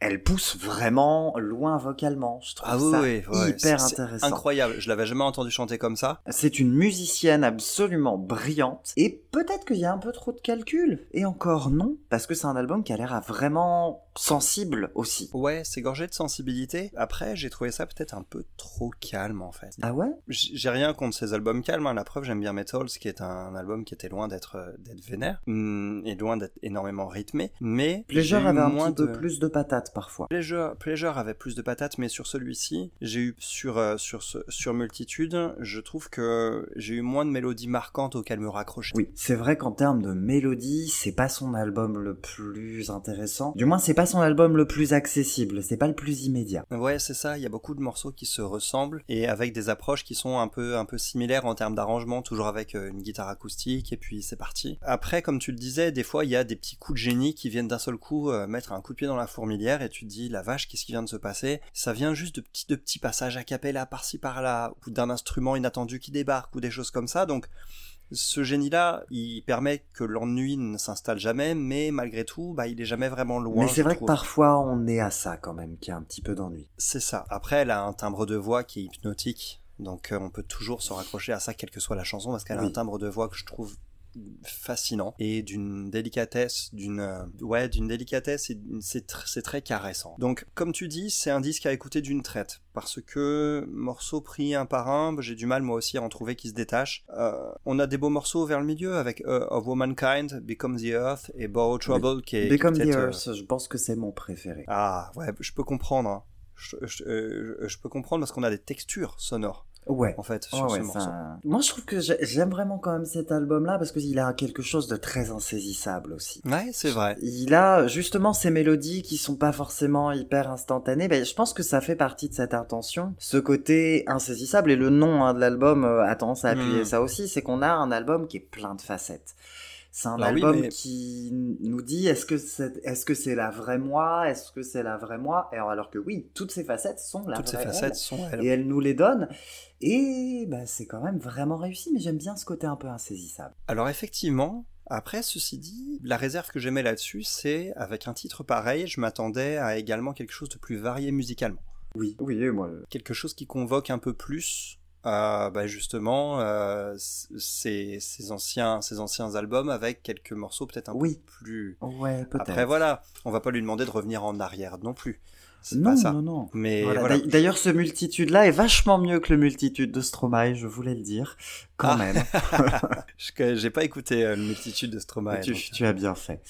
elle pousse vraiment loin vocalement. Je trouve Ah oui, ça oui, ouais, hyper intéressant. Incroyable, je l'avais jamais entendu chanter comme ça. C'est une musicienne absolument brillante. Et peut-être qu'il y a un peu trop de calcul. Et encore non, parce que c'est un album qui a l'air à vraiment sensible aussi. Ouais, c'est gorgé de sensibilité. Après, j'ai trouvé ça peut-être un peu trop calme en fait. Ah ouais? J'ai rien contre ces albums calmes. hein. La preuve, j'aime bien Metals, qui est un album qui était loin d'être euh, d'être vénère hum, et loin d'être énormément rythmé. Mais Pleasure avait un moins petit peu de- plus de patates parfois. Pleasure, Pleasure avait plus de patates, mais sur celui-ci, j'ai eu sur euh, sur ce, sur multitude, je trouve que j'ai eu moins de mélodies marquantes auxquelles me raccrocher. Oui, c'est vrai qu'en termes de mélodie, c'est pas son album le plus intéressant. Du moins, c'est pas son album le plus accessible. C'est pas le plus immédiat. Ouais, c'est ça. Il y a beaucoup de morceaux qui se ressemblent et avec des approches qui sont un peu un peu similaires en termes d'arrangement, toujours avec euh, une guitare acoustique et puis c'est parti. Après, comme tu le disais, des fois il y a des petits coups de génie qui viennent d'un seul coup euh, mettre un coup de pied dans la fourmilière et tu te dis la vache, qu'est-ce qui vient de se passer? Ça vient juste de petits de petits passages a cappella par-ci par-là ou d'un instrument inattendu qui débarque ou des choses comme ça. Donc ce génie-là, il permet que l'ennui ne s'installe jamais, mais malgré tout, bah, il est jamais vraiment loin. Mais c'est vrai que parfois, on est à ça quand même, qu'il y a un petit peu d'ennui. C'est ça. Après, elle a un timbre de voix qui est hypnotique. Donc euh, on peut toujours se raccrocher à ça, quelle que soit la chanson, parce qu'elle a un timbre de voix que je trouve fascinant et d'une délicatesse d'une euh, ouais d'une délicatesse et c'est tr- c'est très caressant donc comme tu dis c'est un disque à écouter d'une traite parce que morceaux pris un par un j'ai du mal moi aussi à en trouver qui se détachent Euh, on a des beaux morceaux vers le milieu avec euh, Of Womankind Become the Earth et Borrow Trouble qui est Become qui the Earth, je pense que c'est mon préféré. ah ouais, je peux comprendre. hein. Je, je- je peux comprendre parce qu'on a des textures sonores Ouais. en fait Ouais, sur ouais, ce morceau. ça- Moi, je trouve que j'ai- j'aime vraiment quand même cet album-là parce qu'il a quelque chose de très insaisissable aussi. Ouais, c'est vrai. Il a justement ces mélodies qui sont pas forcément hyper instantanées. Ben, je pense que ça fait partie de cette intention, ce côté insaisissable. Et le nom hein, de l'album euh, a tendance à appuyer Mm. ça aussi, c'est qu'on a un album qui est plein de facettes. C'est un Alors oui, album mais- qui nous dit est-ce que c'est est-ce que c'est la vraie moi, est-ce que c'est la vraie moi, alors, alors que oui, toutes ces facettes sont la Toutes ces vraie facettes elle. sont elles. et elle nous les donne. Et bah, c'est quand même vraiment réussi, mais j'aime bien ce côté un peu insaisissable. Alors effectivement, après ceci dit, la réserve que j'aimais là-dessus, c'est avec un titre pareil, je m'attendais à également quelque chose de plus varié musicalement, Oui, oui, et moi. quelque chose qui convoque un peu plus. Euh, bah justement, euh, ces, ces anciens, ces anciens albums avec quelques morceaux peut-être un Oui. peu plus. Ouais, peut-être. Après voilà, on va pas lui demander de revenir en arrière non plus. Non, pas ça. non, non. Mais Voilà, voilà. d'a- D'ailleurs, ce multitude-là est vachement mieux que le multitude de Stromae, je voulais le dire, quand Ah. même. J'ai pas écouté euh, le multitude de Stromae. tu, tu as bien fait.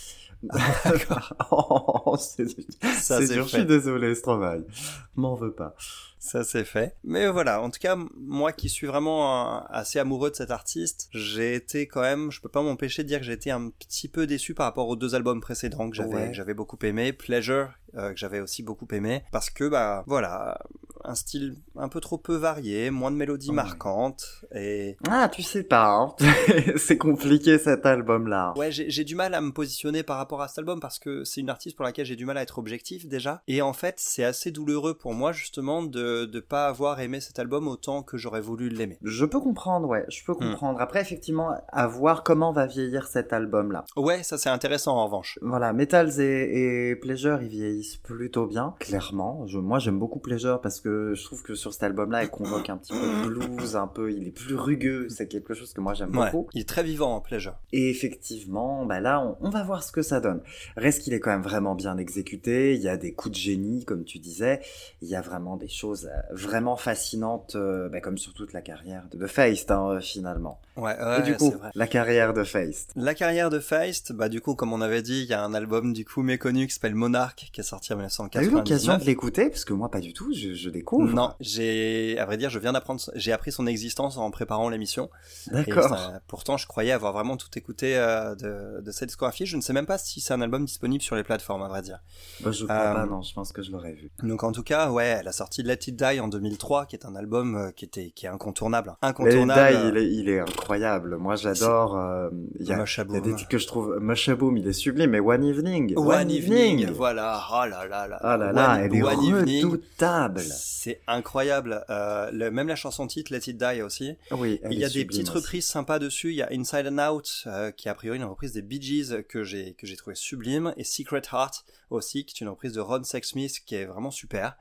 D'accord. Oh, c'est je suis désolé, Stromae. M'en veux pas. Ça c'est fait. Mais voilà, en tout cas, moi qui suis vraiment assez amoureux de cet artiste, j'ai été quand même, je peux pas m'empêcher de dire que j'ai été un petit peu déçu par rapport aux deux albums précédents que j'avais Ouais. que j'avais beaucoup aimé, Pleasure euh, que j'avais aussi beaucoup aimé parce que bah voilà, un style un peu trop peu varié, moins de mélodies marquantes et Ah, tu sais pas, hein. c'est compliqué cet album-là. Ouais, j'ai du mal à me positionner par rapport à cet album parce que c'est une artiste pour laquelle j'ai du mal à être objectif déjà. Et en fait, c'est assez douloureux pour moi justement de de pas avoir aimé cet album autant que j'aurais voulu l'aimer. Je peux comprendre, ouais, je peux Hmm. comprendre. Après, effectivement, à voir comment va vieillir cet album-là. Ouais, ça c'est intéressant en revanche. Voilà, Metals et, et Pleasure, ils vieillissent plutôt bien, clairement. Je, moi, j'aime beaucoup Pleasure parce que je trouve que sur cet album-là, il convoque un petit peu de blues, un peu, il est plus rugueux. C'est quelque chose que moi j'aime Ouais, beaucoup. il est très vivant en Pleasure. Et effectivement, bah là, on, on va voir ce que ça donne. Reste qu'il est quand même vraiment bien exécuté. Il y a des coups de génie, comme tu disais. Il y a vraiment des choses euh, vraiment fascinantes, euh, bah, comme sur toute la carrière de Feist, hein, euh, finalement. Ouais, Et du coup, vrai. la carrière de Feist. La carrière de Feist, bah du coup, comme on avait dit, il y a un album du coup méconnu qui s'appelle Monarch qui est sorti en T'as eu 1999. l'occasion de l'écouter Parce que moi, pas du tout. Je, je découvre. Non, j'ai, à vrai dire, je viens d'apprendre, j'ai appris son existence en préparant l'émission. Et D'accord. pourtant, je croyais avoir vraiment tout écouté euh, de, de cette discographie. Je ne sais même pas si c'est un album disponible sur les plateformes, à vrai dire. Bah, je crois Euh, pas, non. Je pense que je l'aurais vu. Donc, en tout cas, ouais, elle a sorti Let It Die en 2003, qui est un album euh, qui était, qui est incontournable. Incontournable. Dai, il est, il est incroyable. Moi, j'adore. euh, Il y, a, y des titres que je trouve. Mushaboom, il est sublime. Mais One Evening. One, Evening, voilà. Oh là là là. Ah là là, One- elle est redoutable. C'est incroyable. Euh, le- même la chanson titre Let It Die aussi. Oui, Il y a des petites aussi. reprises sympas dessus. Il y a Inside and Out, euh, qui est a priori une reprise des Bee Gees que j'ai que j'ai trouvé sublime, et Secret Heart aussi, qui est une reprise de Ron Sexsmith qui est vraiment super.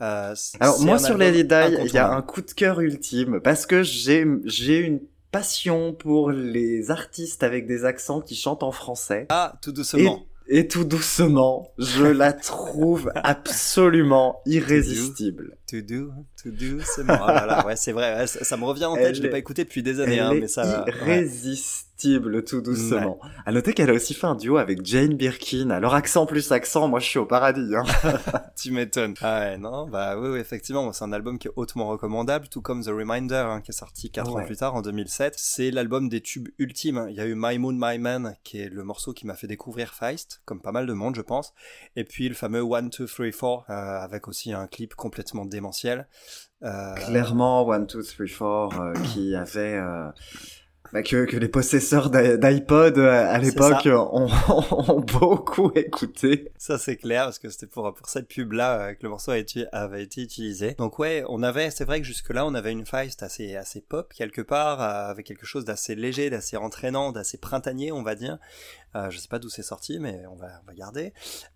Euh, Alors moi sur album Lady Di, il y a un coup de cœur ultime parce que j'ai j'ai une passion pour les artistes avec des accents qui chantent en français. Ah, tout doucement. Et, et tout doucement, je la trouve absolument irrésistible. To do, to do, c'est bon. Ah là là, ouais, c'est vrai. ouais, ça, ça me revient en tête. Elle je l'ai pas écouté depuis des années, Elle hein, est mais ça. ouais. irrésistible tout doucement. À noter qu'elle a aussi fait un duo avec Jane Birkin. Alors accent plus accent, moi je suis au paradis. Hein. Tu m'étonnes. Ah ouais, non, bah oui, oui, effectivement, c'est un album qui est hautement recommandable, tout comme The Reminder, hein, qui est sorti 4 Ouais. ans plus tard, en 2007. C'est l'album des tubes ultimes. Il y a eu My Moon, My Man, qui est le morceau qui m'a fait découvrir Feist, comme pas mal de monde, je pense. Et puis le fameux One, Two, Three, Four, euh, avec aussi un clip complètement démentiel. Euh, Clairement, One, Two, Three, Four, euh, qui avait... euh, bah, que, que les possesseurs d'i- d'iPod à l'époque ont, ont beaucoup écouté. Ça c'est clair parce que c'était pour pour cette pub là que le morceau été, avait été utilisé. Donc ouais, on avait c'est vrai que jusque là on avait une Feist assez assez pop quelque part avec quelque chose d'assez léger, d'assez entraînant, d'assez printanier on va dire. Euh, je sais pas d'où c'est sorti mais on va on va garder.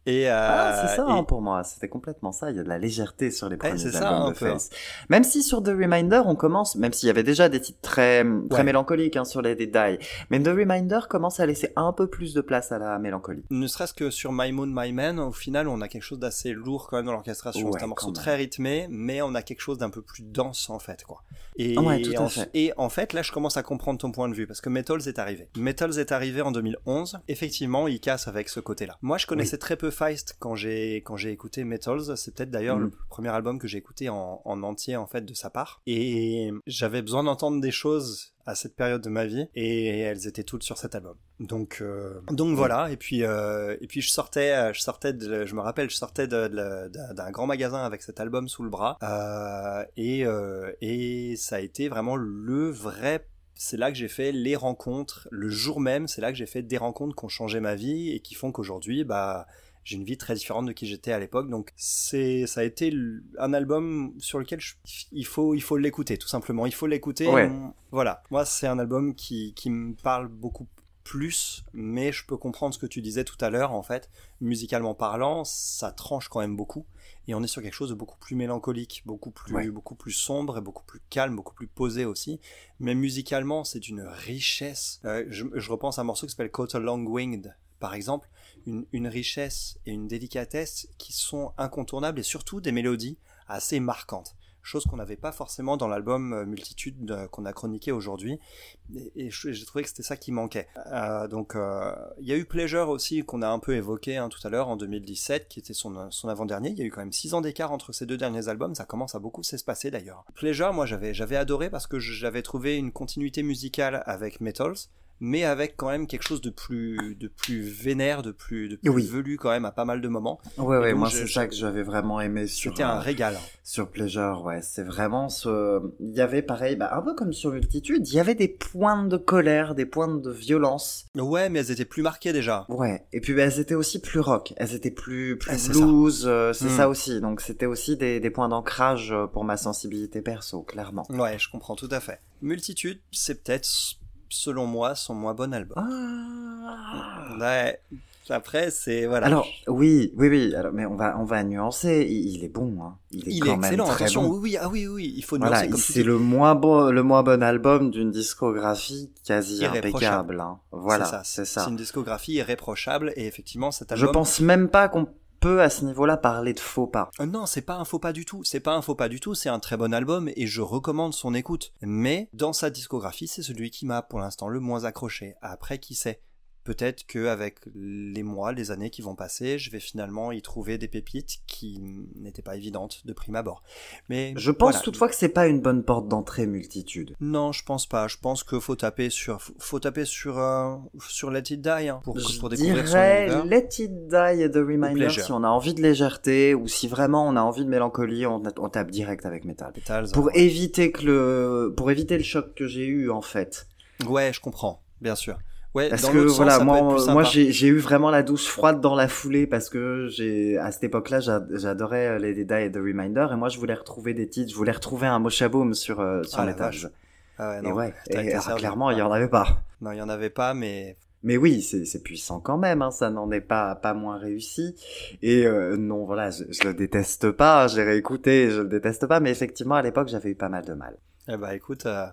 Et euh, Ah, c'est ça et- hein, pour moi, c'était complètement ça. Il y a de la légèreté sur les premiers c'est ça, albums un de peu. Face. Même si sur The Reminder, on commence, même s'il y avait déjà des titres très très Ouais. mélancoliques hein, sur les détails, mais The Reminder commence à laisser un peu plus de place à la mélancolie. ne serait-ce que sur My Moon, My Man, au final, on a quelque chose d'assez lourd quand même dans l'orchestration. Ouais, c'est un morceau même. très rythmé, mais on a quelque chose d'un peu plus dense en fait, quoi. Et, Ouais, tout à en, fait. et en fait, là, je commence à comprendre ton point de vue parce que Metals est arrivé. Metals est arrivé en 2011. Effectivement, il casse avec ce côté-là. Moi, je connaissais très peu Feist quand j'ai quand j'ai écouté Metals. C'est peut-être d'ailleurs Mm. le premier album que j'ai écouté en, en entier en fait de sa part. Et j'avais besoin d'entendre des choses à cette période de ma vie et elles étaient toutes sur cet album. Donc euh, donc voilà et puis euh, et puis je sortais je sortais de, je me rappelle je sortais de- de- d'un d'un grand magasin avec cet album sous le bras euh, et euh, et ça a été vraiment le vrai c'est là que j'ai fait les rencontres, le jour même, c'est là que j'ai fait des rencontres qui ont changé ma vie et qui font qu'aujourd'hui, bah, j'ai une vie très différente de qui j'étais à l'époque. Donc c'est, ça a été un album sur lequel je- il faut, il faut l'écouter, tout simplement. Il faut l'écouter. Ouais. Voilà. Moi, c'est un album qui, qui me parle beaucoup plus, mais je peux comprendre ce que tu disais tout à l'heure, en fait. Musicalement parlant, ça tranche quand même beaucoup. Et on est sur quelque chose de beaucoup plus mélancolique, beaucoup plus, Ouais. beaucoup plus sombre et beaucoup plus calme, beaucoup plus posé aussi. Mais musicalement, c'est d'une richesse. Euh, je, je repense à un morceau qui s'appelle Caught a Long Winged, par exemple. Une, une richesse et une délicatesse qui sont incontournables et surtout des mélodies assez marquantes. Chose qu'on n'avait pas forcément dans l'album euh, Multitude euh, qu'on a chroniqué aujourd'hui. Et, j'ai trouvé que c'était ça qui manquait. Euh, donc, il y a eu Pleasure aussi qu'on a un peu évoqué hein, tout à l'heure en 2017, qui était son, son avant-dernier. Il y a eu quand même 6 ans d'écart entre ces deux derniers albums. Ça commence à beaucoup s'espacer d'ailleurs. Pleasure, moi j'avais adoré parce que j'avais trouvé une continuité musicale avec Metals, mais avec quand même quelque chose de plus de plus vénère, de plus de plus Oui. velu quand même à pas mal de moments. Ouais, ouais, moi c'est ça que j'avais vraiment aimé sur, C'était un euh, régal. sur Pleasure, ouais. C'est vraiment ce... Il y avait pareil, bah, un peu comme sur Multitude, il y avait des pointes de colère, des pointes de violence. Ouais, mais elles étaient plus marquées déjà. Ouais. Et puis bah, elles étaient aussi plus rock, elles étaient plus, plus Ah, c'est blues, euh, Hmm. ça aussi. Donc c'était aussi des, des points d'ancrage euh, pour ma sensibilité perso, clairement. Ouais, je comprends tout à fait. Multitude, c'est peut-être, selon moi, son moins bon album. Ah. Ouais. Après, c'est voilà. Alors oui, oui, oui. Alors, mais on va, on va nuancer. Il, il est bon, hein. Il est, il quand est même excellent. très Attention, bon. oui, oui, ah oui, oui, il faut Voilà, nuancer comme tu c'est le moins bon, le moins bon album d'une discographie quasi Irréprochable. impeccable. Hein. Voilà, c'est ça. C'est une discographie irréprochable et effectivement cet Je album. pense même pas qu'on à ce niveau-là parler de faux pas. Euh, non, c'est pas un faux pas du tout. C'est pas un faux pas du tout. C'est un très bon album et je recommande son écoute. Mais dans sa discographie, c'est celui qui m'a pour l'instant le moins accroché. Après, qui sait? Peut-être que avec les mois, les années qui vont passer, je vais finalement y trouver des pépites qui n'étaient pas évidentes de prime abord. Mais Je pense voilà. toutefois que c'est pas une bonne porte d'entrée multitude. Non, je pense pas. Je pense que faut taper sur, faut- taper sur, euh, sur Let It Die hein, pour, Je pour découvrir dirais. Let It Die et The Reminder si on a envie de légèreté ou si vraiment on a envie de mélancolie, on, on tape direct avec Metal. Metals, Pour hein. éviter que le, pour éviter le choc que j'ai eu en fait. Ouais, je comprends, bien sûr. Ouais, Parce dans que sens, voilà, moi, moi j'ai eu vraiment la douche froide dans la foulée parce que j'ai à cette époque-là j'a- j'adorais euh, Lady Di et The Reminder et moi je voulais retrouver des titres, je voulais retrouver un Mochaboom sur euh, sur Ah, vache. Ah ouais, Et non, ouais, et, été ah, servi. clairement il y en avait pas. Non, il y en avait pas, mais Mais oui, c'est c'est puissant quand même, hein, ça n'en est pas pas moins réussi. Et euh, non, voilà, je, je le déteste pas, j'ai réécouté, je le déteste pas, mais effectivement à l'époque j'avais eu pas mal de mal. eh bah écoute, euh,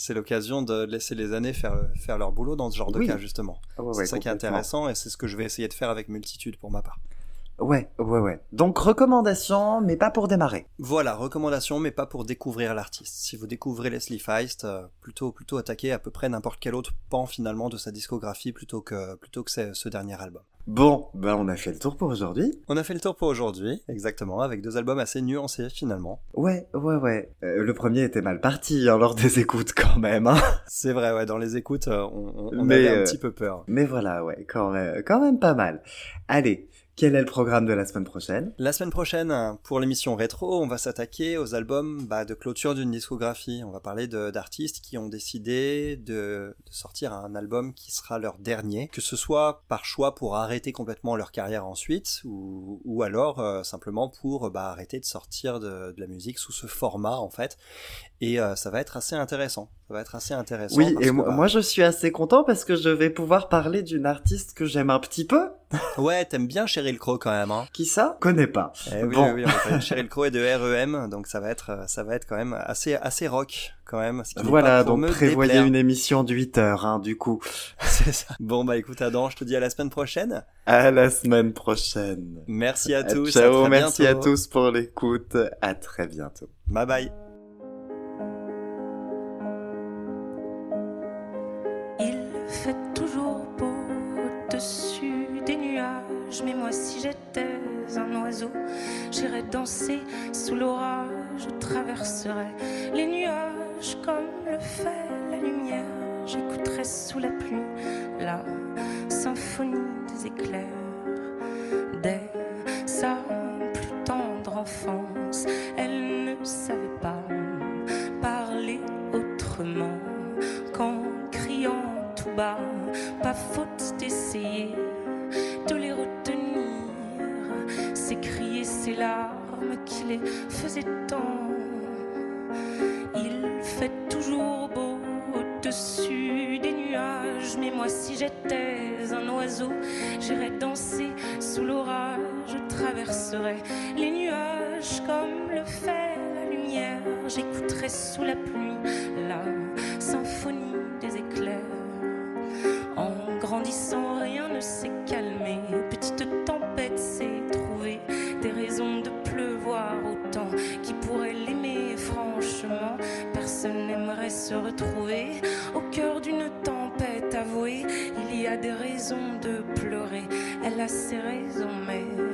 c'est l'occasion de laisser les années faire faire leur boulot dans ce genre de Oui. cas justement. Ah ouais, c'est ouais, ça qui est intéressant et c'est ce que je vais essayer de faire avec Multitude pour ma part. Ouais, ouais, ouais. Donc recommandation, mais pas pour démarrer. Voilà, recommandation, mais pas pour découvrir l'artiste. Si vous découvrez Leslie Feist, euh, plutôt plutôt attaquer à peu près n'importe quel autre pan finalement de sa discographie plutôt que plutôt que ce dernier album. Bon, ben on a fait le tour pour aujourd'hui. On a fait le tour pour aujourd'hui, exactement, avec deux albums assez nuancés finalement. Ouais, ouais, ouais. Euh, le premier était mal parti hein, lors des écoutes quand même. Hein. C'est vrai, ouais, dans les écoutes, euh, on, on- on Mais, avait un euh, petit peu peur. Mais voilà, ouais, quand même, quand même pas mal. Allez, quel est le programme de la semaine prochaine? La semaine prochaine, pour l'émission rétro, on va s'attaquer aux albums bah, de clôture d'une discographie. On va parler d'artistes qui ont décidé de, sortir un album qui sera leur dernier, que ce soit par choix pour arrêter complètement leur carrière ensuite, ou, alors euh, simplement pour bah, arrêter de sortir de la musique sous ce format en fait. Et euh, ça va être assez intéressant. Ça va être assez intéressant. Oui, et que, bah, moi je suis assez content parce que je vais pouvoir parler d'une artiste que j'aime un petit peu. Ouais, t'aimes bien Cheryl Crow quand même, hein. Qui ça? Connais pas. Eh oui, Bon. oui, oui, on va parler de Cheryl Crow et de REM, donc ça va être, euh, ça va être quand même assez, assez rock quand même. ce qui n'est Voilà, donc prévoyez déplaire. une émission de 8 heures, hein, du coup. C'est ça. Bon bah écoute Adam, je te dis à la semaine prochaine. À la semaine prochaine. Merci à Euh, tous. à Ciao, très merci à tous pour l'écoute. À très bientôt. Bye bye. J'irais danser sous l'orage, je traverserais les nuages comme le fait la lumière, j'écouterais sous la pluie la symphonie des éclairs, dès sa plus tendre enfance, elle ne savait pas parler autrement qu'en criant tout bas, pas faute d'essayer larmes qui les faisaient tant. Il fait toujours beau au-dessus des nuages, mais moi si j'étais un oiseau, j'irais danser sous l'orage, je traverserais les nuages comme le fait la lumière, j'écouterais sous la pluie la symphonie des éclairs. En grandissant, rien ne s'est retrouver au cœur d'une tempête avouée. Il y a des raisons de pleurer. Elle a ses raisons, mais.